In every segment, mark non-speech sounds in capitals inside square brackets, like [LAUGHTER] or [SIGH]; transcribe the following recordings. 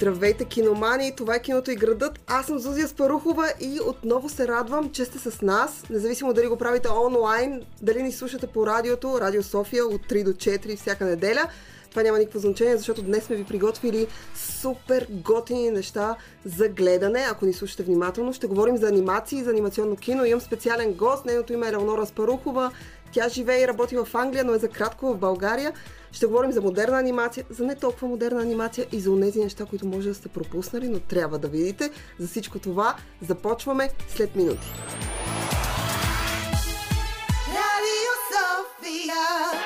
Здравейте, киномани! Това е киното и градът. Аз съм Зузия Спарухова и отново се радвам, че сте с нас. Независимо дали го правите онлайн, дали ни слушате по радиото, Радио София от 3 до 4 всяка неделя. Това няма никакво значение, защото днес сме ви приготвили супер готини неща за гледане. Ако ни слушате внимателно, ще говорим за анимации, за анимационно кино. Имам специален гост, нейното име е Елнора Спарухова. Тя живее и работи в Англия, но е за кратко в България. Ще говорим за модерна анимация, за не толкова модерна анимация и за тези неща, които може да сте пропуснали, но трябва да видите. За всичко това започваме след минути. Радио София.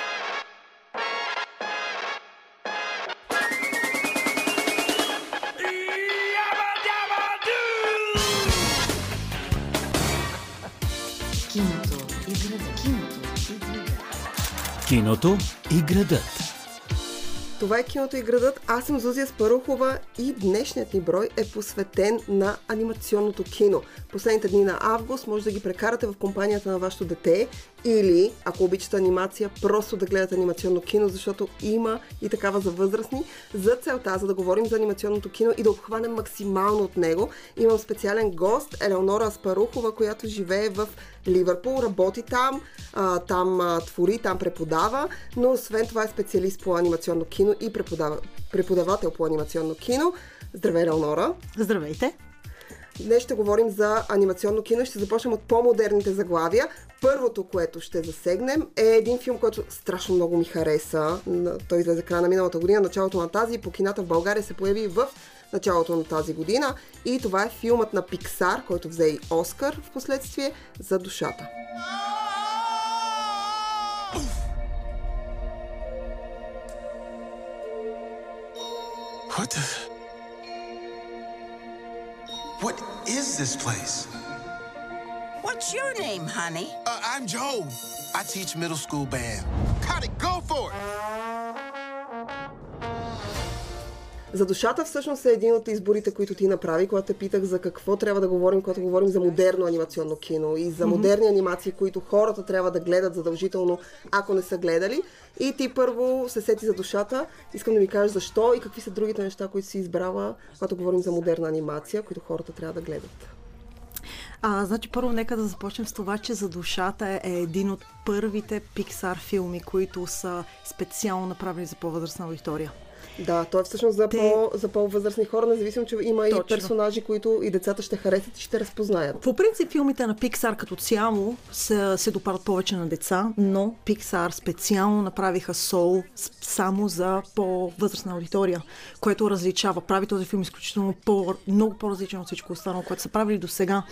Киното и градът. Това е киното и градът. Аз съм Зузия Спарухова и днешният ни брой е посветен на анимационното кино. Последните дни на август може да ги прекарате в компанията на вашето дете или, ако обичате анимация, просто да гледате анимационно кино, защото има и такава за възрастни. За целта, за да говорим за анимационното кино и да обхванем максимално от него, имам специален гост, Елеонора Аспарухова, която живее в Ливърпул, работи там, там твори, там преподава, но освен това е специалист по анимационно кино и преподава, преподавател по анимационно кино. Здравей, Елеонора! Здравейте! Днес ще говорим за анимационно кино. Ще започнем от по-модерните заглавия. Първото, което ще засегнем е един филм, който страшно много ми хареса. Той излезе края на миналата година, началото на тази. По кината в България се появи в началото на тази година. И това е филмът на Пиксар, който взе и Оскар в последствие за душата. What the... What is this place? What's your name, honey? Uh, I'm Joe. I teach middle school band. Got it, go for it! За душата всъщност е един от изборите, които ти направи, когато те питах за какво трябва да говорим, когато говорим за модерно анимационно кино и за модерни анимации, които хората трябва да гледат задължително, ако не са гледали. И ти първо се сети за душата. Искам да ми кажеш защо и какви са другите неща, които си избрала, когато говорим за модерна анимация, които хората трябва да гледат. А, значи първо нека да започнем с това, че За душата е един от първите Pixar филми, които са специално направени за по-възрастна аудитория. Да, той е всъщност за, Те... по, за по-възрастни хора, независимо, че има Точно. и персонажи, които и децата ще харесат и ще разпознаят. По принцип, филмите на Pixar като цяло се, се допадат повече на деца, но Pixar специално направиха сол само за по-възрастна аудитория, което различава. Прави този филм изключително по, много по-различен от всичко останало, което са правили до сега,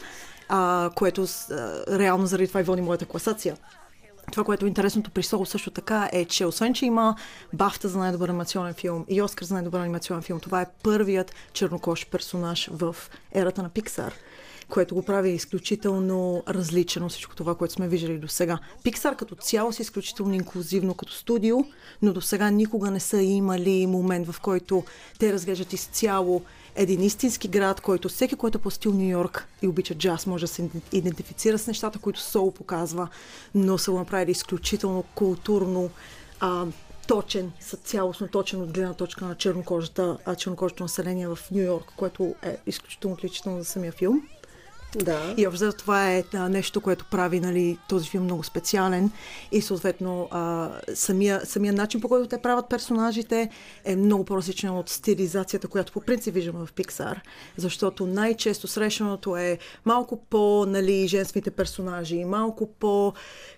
а, което а, реално заради това и води моята класация. Това, което е интересното при Сол също така е, че освен, че има бафта за най-добър анимационен филм и Оскар за най-добър анимационен филм, това е първият чернокош персонаж в ерата на Пиксар което го прави изключително различен от всичко това, което сме виждали до сега. Pixar като цяло са изключително инклюзивно като студио, но до сега никога не са имали момент, в който те разглеждат изцяло един истински град, който всеки, който е посетил Нью Йорк и обича джаз, може да се идентифицира с нещата, които Сол показва, но са го направили изключително културно, а, точен, са цялостно точен от гледна точка на чернокожата, а чернокожото население в Нью Йорк, което е изключително отличително за самия филм. Да. И общо това е а, нещо, което прави нали, този филм много специален и съответно а, самия, самия начин, по който те правят персонажите е много по-различен от стилизацията, която по принцип виждаме в Pixar, защото най-често срещаното е малко по нали, женствените персонажи, малко по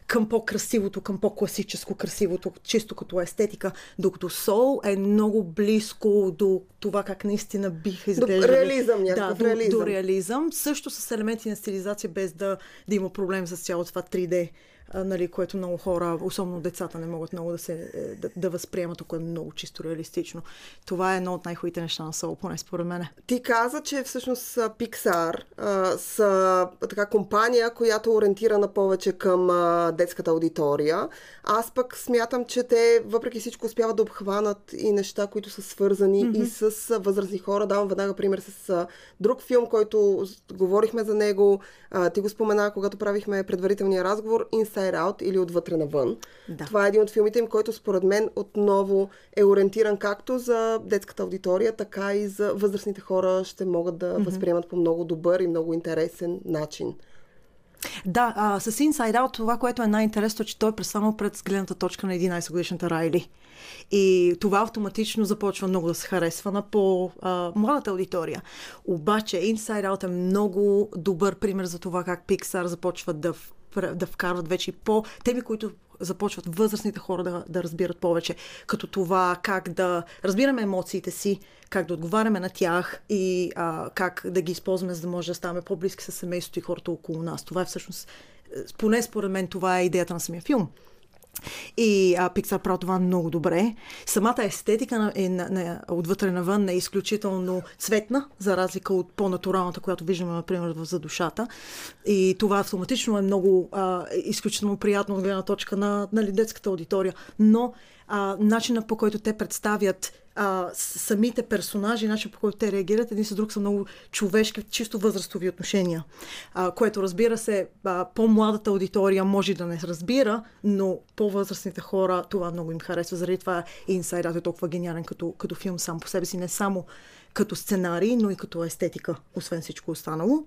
към по-красивото, към по-класическо красивото, чисто като естетика, докато Сол е много близко до това как наистина биха изглеждали. До реализъм, да, до, реализъм. до реализъм. Също с елементи на стилизация, без да, да има проблем с цялото това 3D нали, което много хора, особено децата, не могат много да, се, е, да, да възприемат, ако е много чисто реалистично. Това е едно от най-хубавите неща на Сол, поне според мен. Ти каза, че всъщност Pixar а, са така компания, която е ориентирана повече към а, детската аудитория. Аз пък смятам, че те въпреки всичко успяват да обхванат и неща, които са свързани mm-hmm. и с възрастни хора. Давам веднага пример с а, друг филм, който говорихме за него. А, ти го спомена, когато правихме предварителния разговор. Inside Out или Отвътре навън. Да. Това е един от филмите им, който според мен отново е ориентиран както за детската аудитория, така и за възрастните хора ще могат да mm-hmm. възприемат по много добър и много интересен начин. Да, а, с Inside Out това, което е най-интересно, е, че той е представено пред гледната точка на 11 годишната Райли. И това автоматично започва много да се харесва на по-младата аудитория. Обаче Inside Out е много добър пример за това как Pixar започват да да вкарват вече по теми, които започват възрастните хора да, да разбират повече, като това как да разбираме емоциите си, как да отговаряме на тях и а, как да ги използваме, за да може да ставаме по-близки с семейството и хората около нас. Това е всъщност, е, поне според мен, това е идеята на самия филм. И а, Pixar прави това много добре. Самата естетика на, е, на, на, отвътре навън е изключително цветна, за разлика от по-натуралната, която виждаме, например, в За душата. И това автоматично е много а, изключително приятно от гледна точка на, на нали, детската аудитория. Но а, начина по който те представят а, самите персонажи, начин по който те реагират един с друг са много човешки, чисто възрастови отношения. А, което разбира се, а, по-младата аудитория може да не разбира, но по-възрастните хора това много им харесва. Заради това Inside Out е толкова гениален като, като филм сам по себе си, не само като сценарий, но и като естетика, освен всичко останало.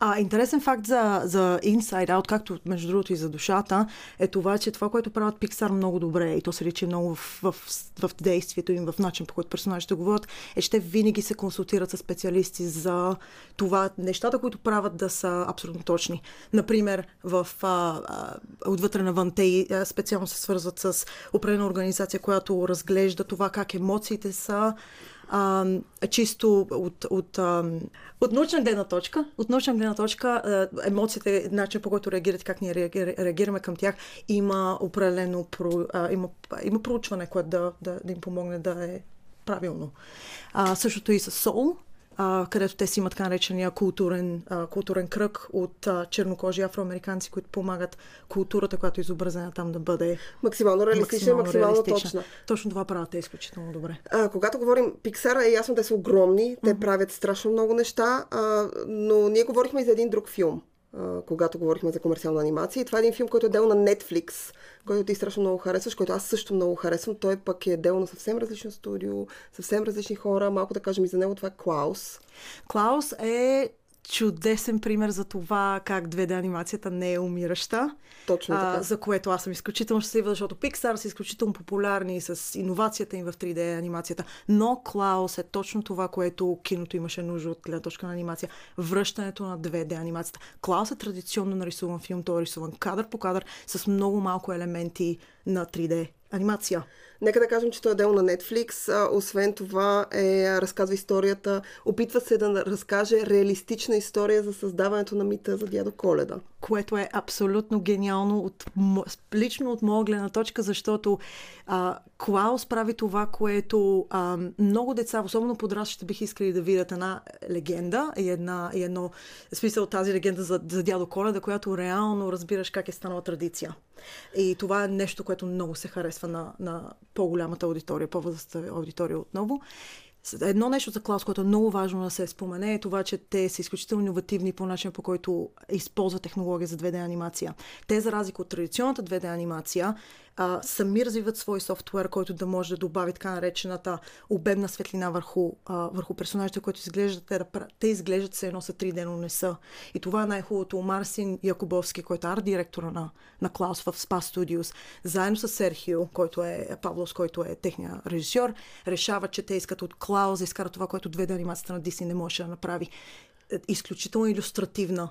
А, интересен факт за, за Inside Out, както между другото и за душата, е това, че това, което правят Pixar много добре, и то се личи много в, в, в действието им, в начин по който персонажите говорят, е, че те винаги се консултират с специалисти за това, нещата, които правят да са абсолютно точни. Например, в а, а, отвътре навън те специално се свързват с определена организация, която разглежда това как емоциите са а, чисто от, от, а, от научна гледна точка, от научна гледна точка, емоциите, начин по който реагират, как ние реагираме към тях, има определено про, има, има проучване, което да, да, да им помогне да е правилно. А, същото и с Сол, а, където те си имат така наречения културен, а, културен кръг от а, чернокожи афроамериканци, които помагат културата, която е изобразена там да бъде максимално реалистична, максимално, максимално точна. Точно това правят те изключително добре. А, когато говорим Пиксара, е ясно, те са огромни, те mm-hmm. правят страшно много неща, а, но ние говорихме и за един друг филм когато говорихме за комерциална анимация. И това е един филм, който е дел на Netflix, който ти страшно много харесваш, който аз също много харесвам. Той пък е дел на съвсем различно студио, съвсем различни хора. Малко да кажем и за него, това е Клаус. Клаус е чудесен пример за това как 2D анимацията не е умираща. Точно така. А, за което аз съм изключително щастлива, защото Pixar са изключително популярни с иновацията им в 3D анимацията. Но Клаус е точно това, което киното имаше нужда от гледна точка на анимация. Връщането на 2D анимацията. Клаус е традиционно нарисуван филм, той е рисуван кадър по кадър с много малко елементи на 3D анимация. Нека да кажем, че той е дел на Netflix. Освен това е, разказва историята, опитва се да разкаже реалистична история за създаването на мита за дядо Коледа. Което е абсолютно гениално, от, лично от моя гледна точка, защото а, Клаус прави това, което а, много деца, особено подрастващите, бих искали да видят една легенда и, една, и едно смисъл тази легенда за, за дядо Коледа, която реално разбираш как е станала традиция. И това е нещо, което много се харесва на, на по-голямата аудитория, по-възрастната аудитория отново. Едно нещо за Клаус, което е много важно да се спомене, е това, че те са изключително иновативни по начин, по който използват технология за 2D анимация. Те, за разлика от традиционната 2D анимация, а, сами развиват свой софтуер, който да може да добави така наречената обемна светлина върху, а, върху персонажите, които изглеждат, те, те изглеждат се едно са 3D, но не са. И това е най-хубавото. Марсин Якубовски, който е арт-директора на, на Клаус в Spa Studios, заедно с Серхио, който е Павлос, който е техния режисьор, решават, че те искат от Клаус да изкарат това, което 2D анимацията на Дисни не може да направи. Е, изключително иллюстративна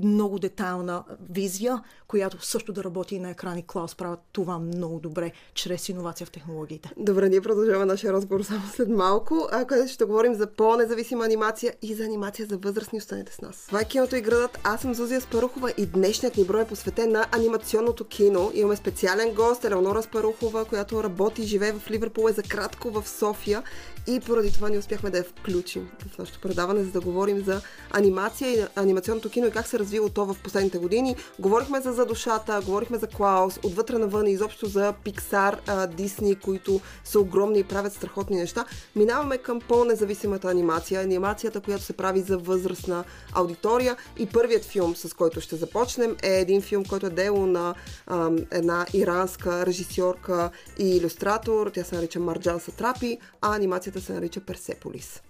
много детайлна визия, която също да работи и на екрани. Клаус правят това много добре, чрез иновация в технологиите. Добре, ние продължаваме нашия разговор само след малко, а където ще говорим за по-независима анимация и за анимация за възрастни. Останете с нас. Това е киното и градът. Аз съм Зузия Спарухова и днешният ни брой е посветен на анимационното кино. Имаме специален гост, Елеонора Спарухова, която работи и живее в Ливърпул, е за кратко в София и поради това ни успяхме да я включим в нашето предаване, за да говорим за анимация и анимационното кино и как се развило то в последните години. Говорихме за задушата, говорихме за Клаус, отвътре навън и изобщо за Пиксар, Дисни, които са огромни и правят страхотни неща. Минаваме към по-независимата анимация, анимацията, която се прави за възрастна аудитория. И първият филм, с който ще започнем, е един филм, който е дело на ам, една иранска режисьорка и иллюстратор. Тя се нарича Марджан Сатрапи, а анимацията се нарича Персеполис.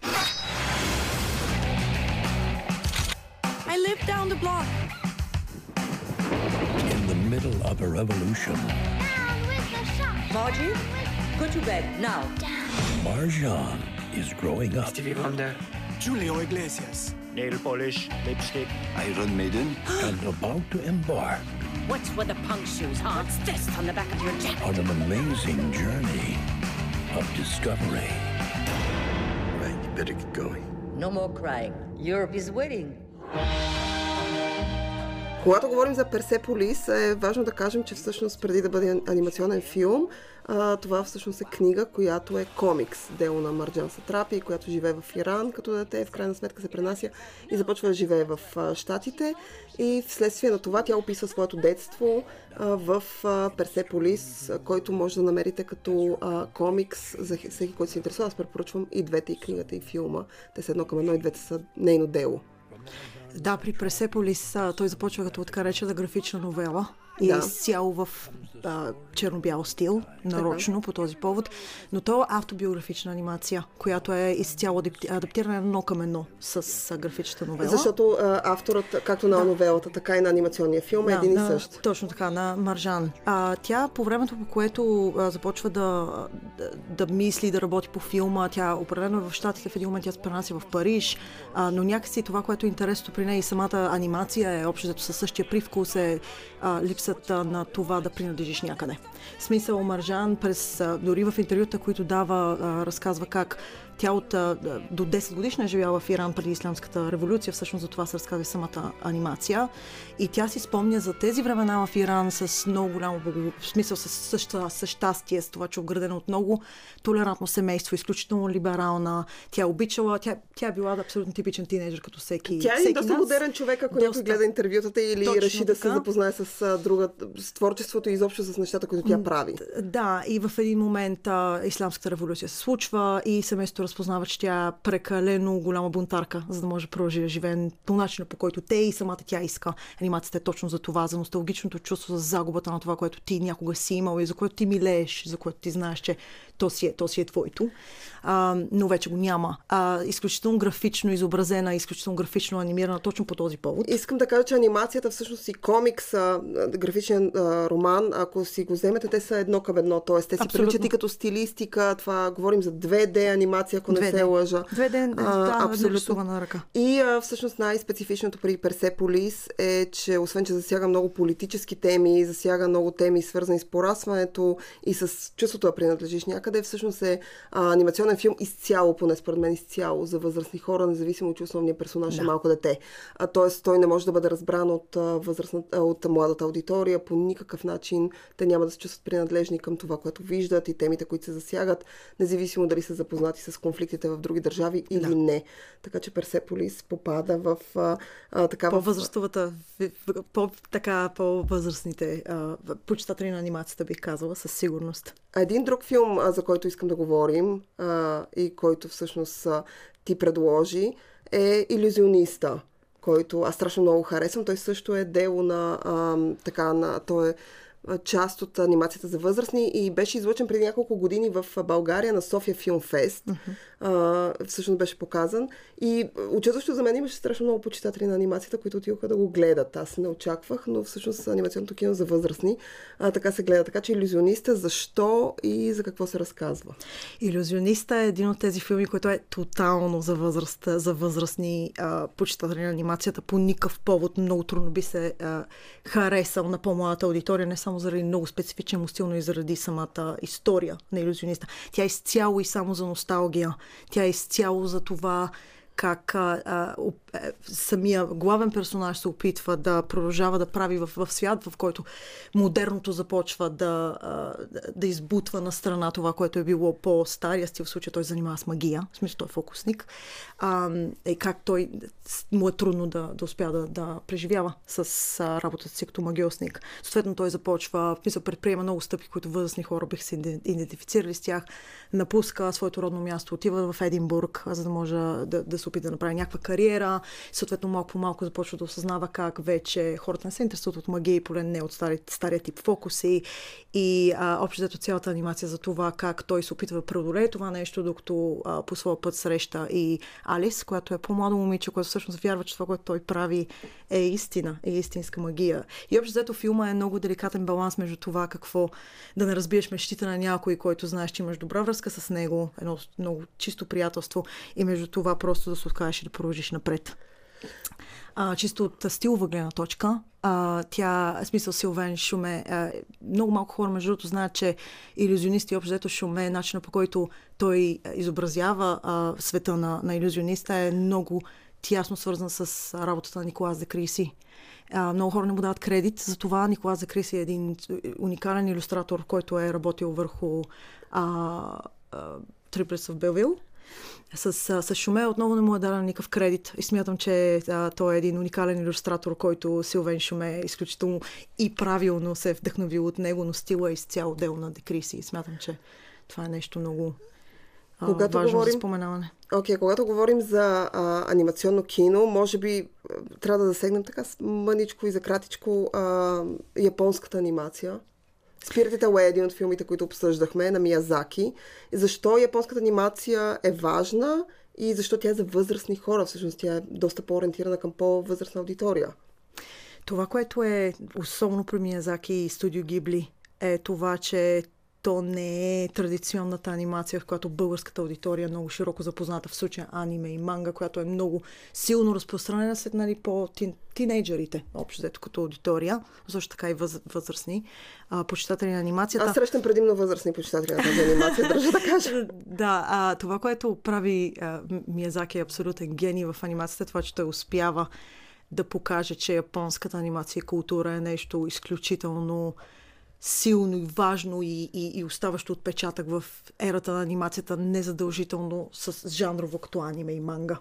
Live down the block. in the middle of a revolution. Margie, go to bed now. Marjan is growing up Stevie Wonder, Julio Iglesias. nail polish, lipstick. Iron Maiden. and about to embark What's with the punk shoes, huh? What's this on the back of your jacket? on an amazing journey of discovery. Right, you better get going. No more crying. Europe is waiting. Когато говорим за Персеполис, е важно да кажем, че всъщност преди да бъде анимационен филм, а, това всъщност е книга, която е комикс, дело на Марджан Сатрапи, която живее в Иран като дете, в крайна сметка се пренася и започва да живее в а, Штатите и вследствие на това тя описва своето детство а, в а, Персеполис, а, който може да намерите като а, комикс за всеки, който се интересува. Аз препоръчвам и двете, и книгата, и филма. Те са едно към едно и двете са нейно дело. Да, при Пресеполис той започва като така рече да графична новела. И Да. е изцяло в черно-бял стил, нарочно по този повод. Но то е автобиографична анимация, която е изцяло адапти- адаптирана едно към едно с графичната новела. Защото а, авторът, както на новелата, така и на анимационния филм, е един и същ. Точно така, на Маржан. А, тя по времето, по което а, започва да, да, да мисли, да работи по филма, тя определено е в Штатите, в един момент тя се пренася в Париж, а, но някакси това, което е интересно при нея и самата анимация е общо със същия привкус е а, липсата на това да принадлежиш някъде. Смисъл Маржан през, дори в интервюта, които дава, разказва как тя от до 10 годишна е живяла в Иран преди Исламската революция, всъщност за това се разказва и самата анимация. И тя си спомня за тези времена в Иран с много голямо благо... в смисъл с, съща, с щастие, с това, че е обградена от много толерантно семейство, изключително либерална. Тя е обичала, тя, тя е била абсолютно типичен тинейджър, като всеки. Тя е всеки доста нас. модерен човек, ако някой Доста. гледа интервютата или Точно реши да се така. запознае с друга, с творчеството и изобщо с нещата, които тя прави. Да, и в един момент а, Исламската революция се случва и семейството разпознава, че тя е прекалено голяма бунтарка, за да може да продължи да живее по начина, по който те и самата тя иска. Анимацията е точно за това, за носталгичното чувство, за загубата на това, което ти някога си имал и за което ти милееш, за което ти знаеш, че то си е, то си е твоето. А, но вече го няма. А, изключително графично изобразена, изключително графично анимирана точно по този повод. Искам да кажа, че анимацията всъщност и комикс, графичен а, роман, ако си го вземете, те са едно към едно. Тоест, те си приличат и като стилистика. Това говорим за 2D анимация, ако не 2D. се лъжа. 2D, да, нарисувана ръка. И а, всъщност най-специфичното при Персеполис е, че освен, че засяга много политически теми, засяга много теми, свързани с порастването и с чувството да принадлежиш някъде, всъщност е а, анимационен филм изцяло, поне според мен изцяло, за възрастни хора, независимо, че основният персонаж да. е малко дете. А, тоест, той не може да бъде разбран от, а, възрастната, а, от младата аудитория по никакъв начин. Те няма да се чувстват принадлежни към това, което виждат и темите, които се засягат, независимо дали са запознати с конфликтите в други държави или да. не. Така че Персеполис попада в а, а, такава... По-възрастовата, по, така, по-възрастните а, почитатели на анимацията, бих казала, със сигурност. Един друг филм, а, за който искам да говорим а, и който всъщност а, ти предложи, е Иллюзиониста, който аз страшно много харесвам. Той също е дело на а, така, на, той е част от анимацията за възрастни и беше излъчен преди няколко години в България на София Филм Фест. Всъщност беше показан. И а, очудващо за мен имаше страшно много почитатели на анимацията, които отидоха да го гледат. Аз не очаквах, но всъщност анимационното кино за възрастни а, така се гледа. Така че иллюзиониста, защо и за какво се разказва? Иллюзиониста е един от тези филми, който е тотално за, възраст, за възрастни а, почитатели на анимацията. По никакъв повод много трудно би се а, харесал на по-младата аудитория, не само заради много специфичен му стил, но и заради самата история на иллюзиониста. Тя е изцяло и само за носталгия. Тя е изцяло за това как а, а, самия главен персонаж се опитва да продължава да прави в, в свят, в който модерното започва да, да избутва на страна това, което е било по-стария стил, в случая той занимава с магия, в смисъл той е фокусник, а, и как той му е трудно да, да успя да, да преживява с работата си като магиосник. Съответно той започва, в смисъл предприема много стъпки, които възрастни хора бих се идентифицирали с тях, напуска своето родно място, отива в Единбург, за да може да, да се опита да направи някаква кариера, съответно малко по малко започва да осъзнава как вече хората не се интересуват от магия поне не от стари, стария тип фокуси и а, общо взето цялата анимация за това как той се опитва да преодолее това нещо, докато а, по своя път среща и Алис, която е по-младо момиче, което всъщност вярва, че това, което той прави е истина, е истинска магия. И общо взето филма е много деликатен баланс между това какво да не разбиеш мечтите на някой, който знаеш, че имаш добра връзка с него, едно много чисто приятелство и между това просто да се откажеш и да продължиш напред. А, чисто от стилова гледна точка, а, тя, смисъл Силвен Шуме, а, много малко хора, между другото, знаят, че иллюзионисти, общо взето Шуме, начинът по който той изобразява а, света на, на иллюзиониста е много тясно свързан с работата на Николас Декриси. А, много хора не му дават кредит, за това Николас Декриси е един уникален иллюстратор, който е работил върху Триплес в Белвил с, с, с Шуме отново не му е даден никакъв кредит и смятам, че а, той е един уникален иллюстратор, който Силвен Шуме изключително и правилно се е вдъхновил от него, но стила е изцяло дел на Декриси. И смятам, че това е нещо много а, когато важно говорим, за споменаване. Окей, okay, когато говорим за а, анимационно кино, може би трябва да засегнем така мъничко и за кратичко а, японската анимация. Spirited Away е един от филмите, които обсъждахме на Миязаки. Защо японската анимация е важна и защо тя е за възрастни хора? Всъщност тя е доста по-ориентирана към по-възрастна аудитория. Това, което е особено при Миязаки и студио Гибли, е това, че то не е традиционната анимация, в която българската аудитория е много широко запозната, в случая аниме и манга, която е много силно разпространена след нали, по тин, тинейджерите, общо взето като аудитория, също така и въз, възрастни а, почитатели на анимацията. Аз срещам предимно възрастни почитатели на тази анимация, държа да кажа. [LAUGHS] да, а, това, което прави а, Миязаки е абсолютен гений в анимацията, това, че той успява да покаже, че японската анимация и култура е нещо изключително силно и важно и, и, и оставащо отпечатък в ерата на анимацията, незадължително с жанрово като аниме и манга.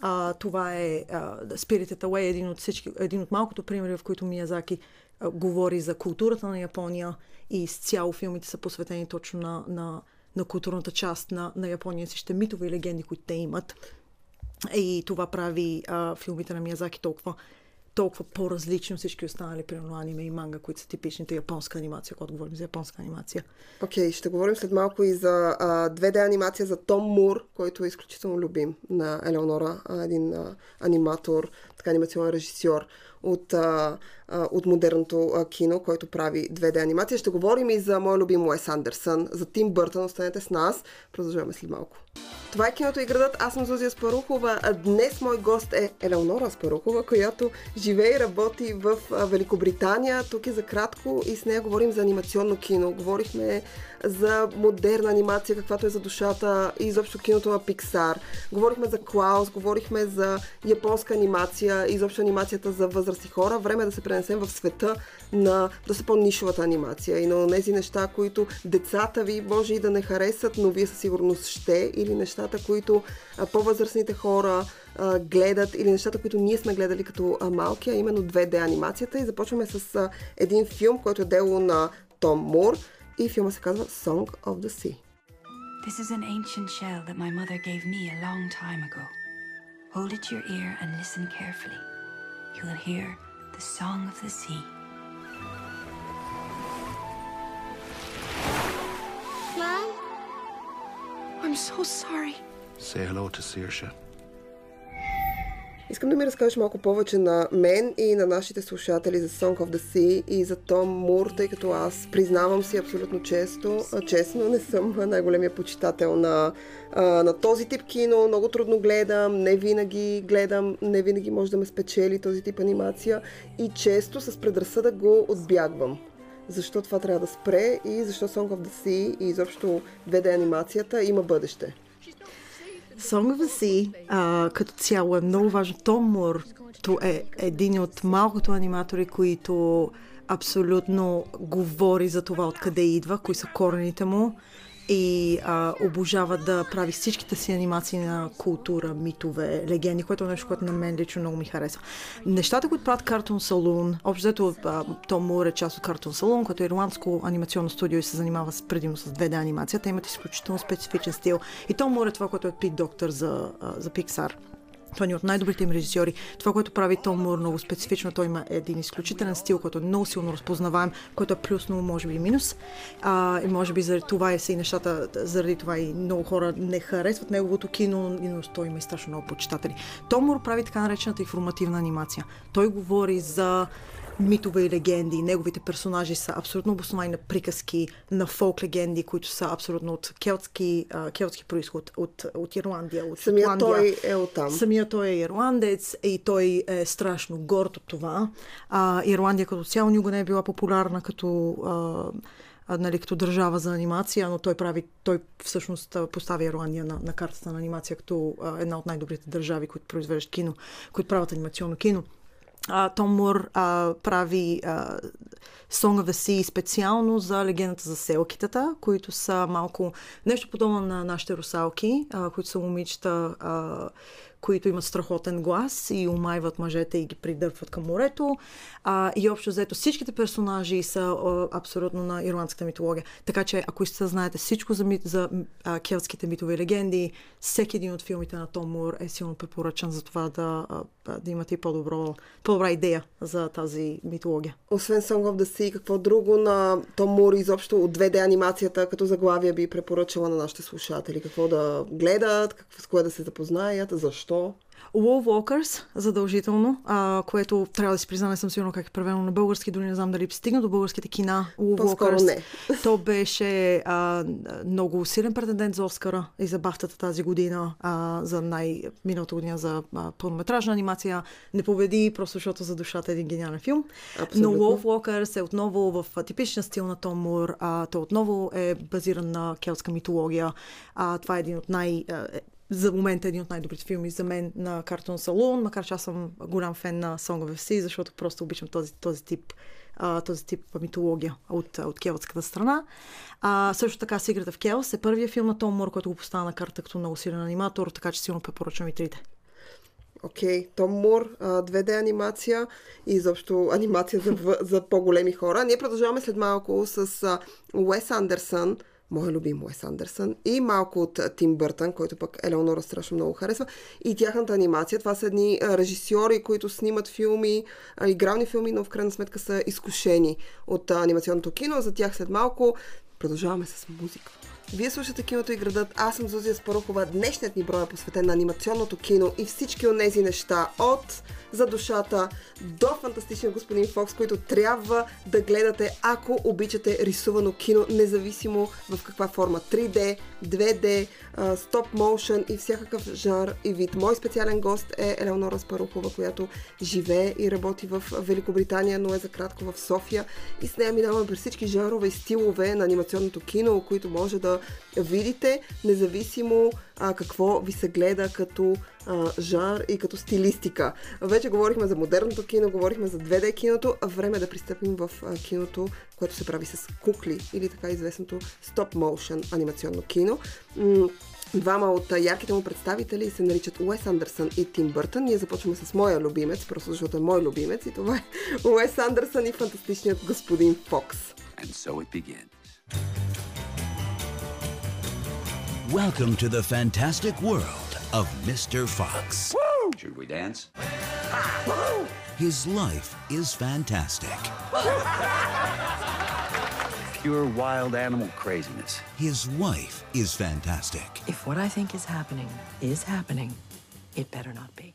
А, това е а, Spirited Away, един от, всички, един от малкото примери, в които Миязаки говори за културата на Япония и с цяло филмите са посветени точно на, на, на културната част на, на Япония, всичките митови и легенди, които те имат. И това прави а, филмите на Миязаки толкова толкова по-различни всички останали, примерно аниме и манга, които са типичните японска анимация, когато говорим за японска анимация. Окей, okay, ще говорим след малко и за а, 2D анимация за Том Мур, който е изключително любим на Елеонора, а, един а, аниматор, така анимационен режисьор от, а, от модерното а, кино, който прави 2D анимация. Ще говорим и за моя любим Уес Андерсън, за Тим Бъртън. Останете с нас. Продължаваме след малко. Това е киното и градът. Аз съм Зузия Спарухова. А днес мой гост е Елеонора Спарухова, която живее и работи в Великобритания. Тук е за кратко и с нея говорим за анимационно кино. Говорихме за модерна анимация, каквато е за душата и изобщо киното на Pixar. Говорихме за Клаус, говорихме за японска анимация изобщо анимацията за възрастни хора. Време е да се пренесем в света на доста по-нишовата анимация и на тези неща, които децата ви може и да не харесат, но вие със сигурност ще или нещата, които по-възрастните хора гледат или нещата, които ние сме гледали като малки, а именно 2D анимацията. И започваме с един филм, който е дело на Том Мур e filma se chama Song of the Sea. This is an ancient shell that my mother gave me a long time ago. Hold it to your ear and listen carefully. You will hear the song of the sea. Mom? I'm so sorry. Say hello to Searsha. Искам да ми разкажеш малко повече на мен и на нашите слушатели за Song of the Sea и за Том Мур, тъй като аз признавам си абсолютно често, честно, не съм най-големия почитател на, на този тип кино, много трудно гледам, не винаги гледам, не винаги може да ме спечели този тип анимация и често с предразсъдък го отбягвам защо това трябва да спре и защо Song of the Sea и изобщо 2D анимацията има бъдеще. Song of the Sea а, като цяло е много важно. Том Мур е един от малкото аниматори, които абсолютно говори за това откъде идва, кои са корените му и а, обожава да прави всичките си анимации на култура, митове, легенди, което е нещо, което на мен лично много ми харесва. Нещата, които правят Cartoon Saloon, общо взето Том е част от Cartoon Saloon, което е ирландско анимационно студио и се занимава с, предимно с 2D анимация. Те имат изключително специфичен стил. И Том Мур е това, което е Пит Доктор за, за Pixar. Той е от най-добрите им режисьори. Това, което прави Том Мур много специфично, той има един изключителен стил, който е много силно разпознаваем, който е плюс, но може би и минус. А, и може би заради това е и нещата, заради това и много хора не харесват неговото кино, но той има и страшно много почитатели. Том Мур прави така наречената информативна анимация. Той говори за митове и легенди. Неговите персонажи са абсолютно обосновани на приказки, на фолк легенди, които са абсолютно от келтски, а, келтски происход, от, от Ирландия, от Самия Шотландия. той е оттам. Самия той е ирландец и той е страшно горд от това. А, Ирландия като цяло никога не е била популярна като а, нали, като държава за анимация, но той прави, той всъщност поставя Ирландия на, на картата на анимация като а, една от най-добрите държави, които произвеждат кино, които правят анимационно кино. Том Мур прави the Sea специално за легендата за селкитата, които са малко нещо подобно на нашите русалки, а, които са момичета, а, които имат страхотен глас и умайват мъжете и ги придърпват към морето. А, и общо взето всичките персонажи са а, абсолютно на ирландската митология. Така че, ако искате да знаете всичко за, мит, за а, келтските митови легенди, всеки един от филмите на Том Мур е силно препоръчан за това да, а, да имате и по-добро, по-добра идея за тази митология. Освен Song of the Sea, какво друго на Том Мур изобщо от 2D анимацията като заглавие би препоръчала на нашите слушатели? Какво да гледат, какво, с кое да се запознаят, защо? Wall Walkers, задължително, а, което трябва да си призна, не съм сигурна как е преведено на български, дори не знам дали стигна до българските кина. Wall По-скоро Walkers. не. То беше а, много силен претендент за Оскара и за бафтата тази година, а, за най- миналата година за а, пълнометражна анимация. Не победи, просто защото за душата е един гениален филм. Абсолютно. Но Walkers е отново в типичен стил на Том Мур. А, той отново е базиран на келтска митология. А, това е един от най- е- за момента е един от най-добрите филми за мен на Cartoon Saloon, макар че аз съм голям фен на Song of Sea, защото просто обичам този, този тип а, този тип митология от, от келтската страна. А, също така Secret of Kells е първият филм на Том Мур, който го поставя на карта като много силен аниматор, така че силно препоръчвам и трите. Окей, Том Мур, а, 2D анимация и изобщо анимация за, в- [LAUGHS] за по-големи хора. Ние продължаваме след малко с Уес Андерсън, мой любим Уес Андерсън и малко от Тим Бъртън, който пък Елеонора страшно много харесва. И тяхната анимация. Това са едни режисьори, които снимат филми, игрални филми, но в крайна сметка са изкушени от анимационното кино. За тях след малко продължаваме с музика. Вие слушате киното и градът. Аз съм Зузия Спарухова. Днешният ни брой е посветен на анимационното кино и всички от тези неща от за душата до фантастичния господин Фокс, които трябва да гледате, ако обичате рисувано кино, независимо в каква форма. 3D, 2D, стоп моушен и всякакъв жанр и вид. Мой специален гост е Елеонора Спарухова, която живее и работи в Великобритания, но е за кратко в София и с нея минаваме през всички жанрове и стилове на анимационното кино, които може да видите, независимо а, какво ви се гледа като а, жанр и като стилистика. Вече говорихме за модерното кино, говорихме за 2D киното, а време е да пристъпим в а, киното, което се прави с кукли или така известното стоп motion анимационно кино. Двама от ярките му представители се наричат Уес Андерсън и Тим Бъртън. Ние започваме с моя любимец, просто защото е мой любимец и това е [LAUGHS] Уес Андерсън и фантастичният господин Фокс. And so it begins. Welcome to the fantastic world of Mr. Fox. Should we dance? His life is fantastic. Pure wild animal craziness. His wife is fantastic. If what I think is happening is happening, it better not be.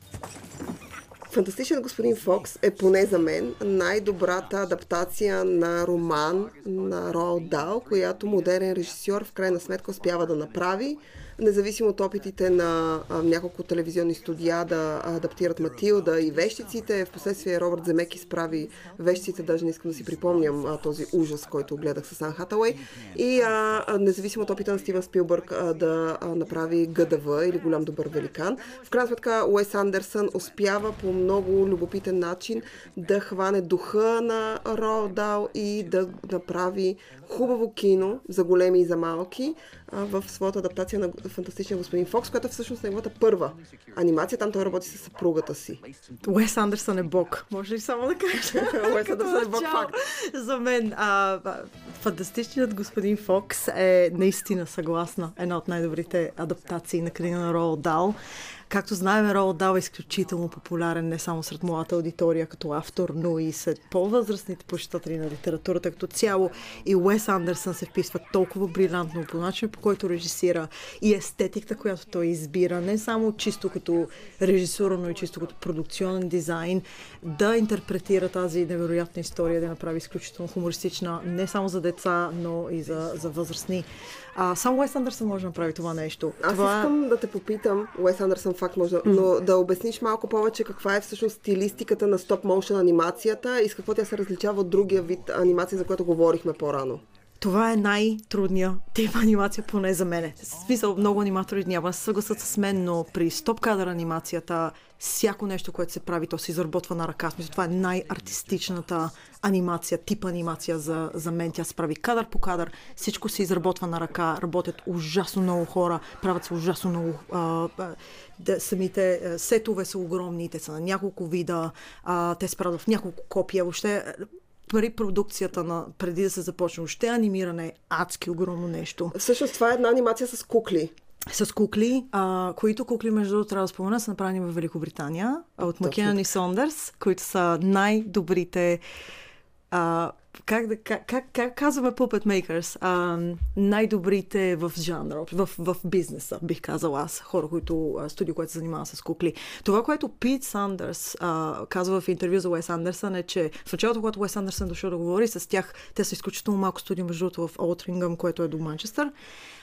Фантастичният господин Фокс е поне за мен най-добрата адаптация на роман на Роал Дал, която модерен режисьор в крайна сметка успява да направи независимо от опитите на а, няколко телевизионни студия да адаптират Матилда и вещиците. В последствие Робърт Земеки справи вещиците, даже не искам да си припомням а, този ужас, който гледах с Ан Хатауей. И а, независимо от опита на Стивен Спилбърг а, да а, направи ГДВ или Голям добър великан, в крайна сметка Уес Андерсън успява по много любопитен начин да хване духа на Роал Дал и да направи хубаво кино за големи и за малки в своята адаптация на Фантастичния господин Фокс, която е всъщност неговата първа анимация. Там той работи с съпругата си. Уес Андерсън е бог. Може ли само да кажа? [LAUGHS] Уес Андерсън е бог факт. За мен а, Фантастичният господин Фокс е наистина съгласна. Една от най-добрите адаптации на книга на Роал Дал. Както знаем, Роал Дал е изключително популярен не само сред младата аудитория като автор, но и сред по-възрастните почитатели на литературата като цяло. И Уес Андерсън се вписва толкова брилянтно по начин, по който режисира и естетиката, която той избира, не само чисто като режисура, но и чисто като продукционен дизайн, да интерпретира тази невероятна история, да направи изключително хумористична не само за деца, но и за, за възрастни. А, само Уес Андерсън може да направи това нещо. Аз това... искам да те попитам, Уес Андерсън факт може, да, но да обясниш малко повече каква е всъщност стилистиката на стоп-моушен анимацията и с какво тя се различава от другия вид анимация, за която говорихме по-рано. Това е най-трудния тип анимация, поне за мен. В смисъл, много аниматори няма се съгласат с мен, но при стоп-кадър анимацията, всяко нещо, което се прави, то се изработва на ръка. Смисъл, това е най-артистичната анимация, тип анимация за, за мен. Тя се прави кадър по кадър, всичко се изработва на ръка, работят ужасно много хора, правят се ужасно много. А, да, самите а, сетове са огромни, те са на няколко вида, а, те се правят в няколко копия. Въобще пари продукцията на преди да се започне. Още анимиране е адски огромно нещо. Всъщност това е една анимация с кукли. С кукли, а, които кукли, между другото, трябва да спомена, са направени в Великобритания от Макенан и Сондърс, които са най-добрите а, как, да, как, как, как казваме Puppet Makers? А, най-добрите в жанра, в, в бизнеса, бих казала аз, хора, които, студио, което се занимава с кукли. Това, което Пит Сандърс а, казва в интервю за Уес Андерсън е, че в началото, когато Уес Андерсън дошъл да говори с тях, те са изключително малко студио, между другото, в Олтрингъм, което е до Манчестър.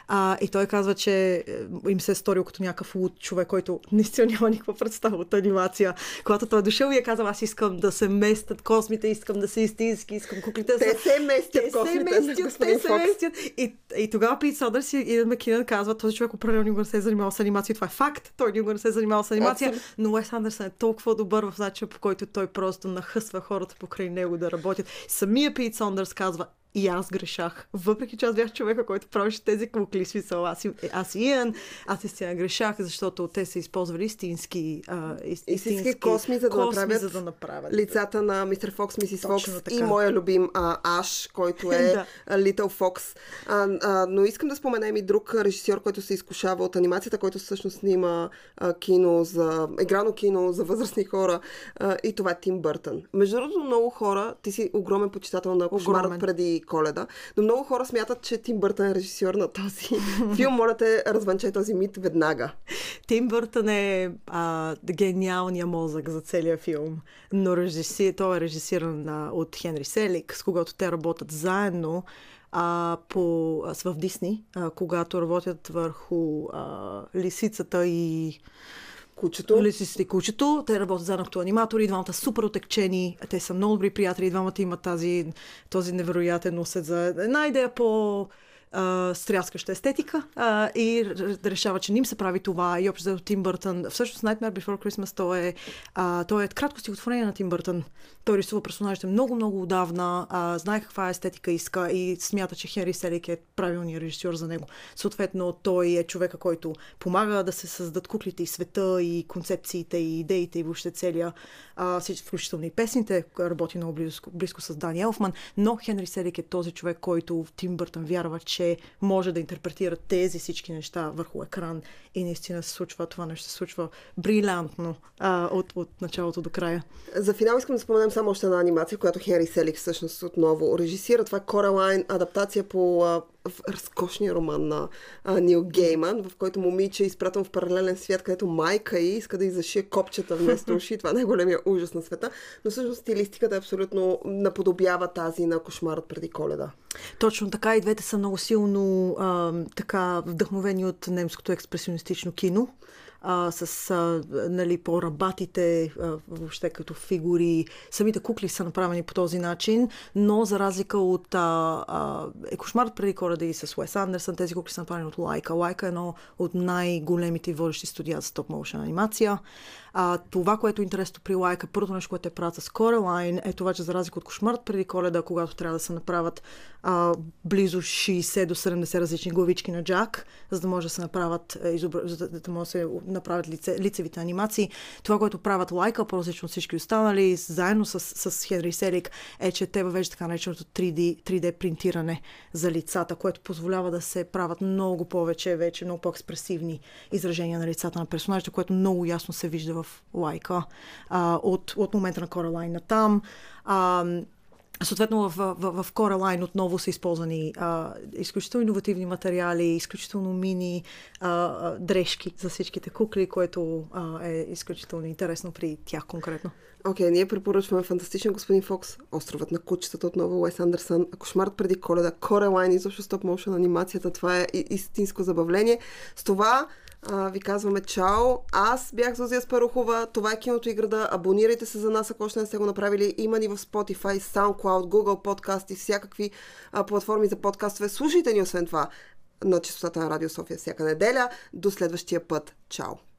А, и той казва, че е, им се е сторил като някакъв луд човек, който наистина няма никаква представа от анимация. Когато той е дошъл и е казал, аз искам да се местят космите, искам да се истински, искам куклите. Те се местят те се местят, те се местят. И, и тогава Пит Содърс и Идан Макинън казва, този човек определено никога не се е занимавал с анимация. Това е факт. Той никога не се е занимавал с анимация. Абсолютно. Но Уес Андерсън е толкова добър в начина, по който той просто нахъсва хората покрай него да работят. Самия Пит Сондърс казва, и аз грешах. Въпреки че аз бях човека, който правеше тези кукли, смисъл, аз, и, аз и Иан, аз истина грешах, защото те са използвали истински, а, истински, истински косми, за да, косми, направят за да направят лицата на мистер Фокс, мисис Точно Фокс така. и моя любим а, Аш, който е [LAUGHS] Да. Фокс. А, а, но искам да споменем и друг режисьор, който се изкушава от анимацията, който всъщност снима а, кино за, играно кино за възрастни хора а, и това е Тим Бъртън. Между другото, много хора, ти си огромен почитател на Кошмарът преди коледа, но много хора смятат, че Тим Бъртън е режисьор на този [LAUGHS] филм. Моля те, развънчай този мит веднага. Тим Бъртън е а, гениалния мозък за целия филм, но режиси, той е режисиран а, от Хенри Селик, с когото те работят заедно а, по, а, в Дисни, а, когато работят върху а, лисицата и Кучето. Лисицата и кучето. Те работят заедно като аниматори, двамата супер отекчени. Те са много добри приятели, двамата имат тази, този невероятен усет за една идея по а, стряскаща естетика а, и решава, че не им се прави това. И общо Тим Бъртън. Всъщност Nightmare Before Christmas той е, а, той е кратко стихотворение на Тим Бъртън. Той рисува персонажите много, много отдавна, а, знае каква естетика иска и смята, че Хенри Селик е правилният режисьор за него. Съответно, той е човека, който помага да се създадат куклите и света, и концепциите, и идеите, и въобще целия, а, включително и песните, работи много близко, близко с Дани Елфман, но Хенри Селик е този човек, който Тим Бъртън вярва, че че може да интерпретира тези всички неща върху екран и наистина се случва това нещо, се случва брилянтно а, от, от началото до края. За финал искам да споменем само още една анимация, която Хенри Селик всъщност отново режисира. Това е Coraline, адаптация по а, разкошния роман на а, Нил Гейман, в който момиче е изпратен в паралелен свят, където майка й иска да иззашие копчета вместо уши. Това е най-големия ужас на света. Но всъщност стилистиката абсолютно наподобява тази на кошмарът преди коледа. Точно така и двете са много силно а, така вдъхновени от немското експресионистично кино а, с а, нали, по-рабатите, а, въобще като фигури. Самите кукли са направени по този начин, но за разлика от а, а, е кошмар преди коледа и с Уес Андерсън, тези кукли са направени от Лайка. Лайка е едно от най-големите водещи студия за стоп-моушен анимация. А, това, което е интересно при лайка, първото нещо, което е правят с Coraline, е това, че за разлика от кошмарът преди коледа, когато трябва да се направят а, близо 60 до 70 различни главички на Джак, за да може да се направят, е, изобр... за да може да се направят лице, лицевите анимации. Това, което правят лайка, по-различно всички останали, заедно с, с Хенри Селик, е, че те въвеждат така нареченото 3D, 3D принтиране за лицата, което позволява да се правят много повече, вече много по-експресивни изражения на лицата на персонажите, което много ясно се вижда в лайка а, от, от момента на Coraline на там. А, Съответно, в, в, в Coraline отново са използвани а, изключително иновативни материали, изключително мини а, дрежки за всичките кукли, което а, е изключително интересно при тях конкретно. Окей, okay, ние препоръчваме фантастичен господин Фокс, Островът на кучетата отново Уес Андерсън, Кошмарът преди коледа, Coraline, изобщо стоп моушен анимацията, това е истинско забавление. С това а, ви казваме чао. Аз бях Зозия Спарухова. Това е киното и града. Абонирайте се за нас, ако още не сте го направили. Има ни в Spotify, SoundCloud, Google Podcast и всякакви а, платформи за подкастове. Слушайте ни освен това на частотата на Радио София всяка неделя. До следващия път. Чао!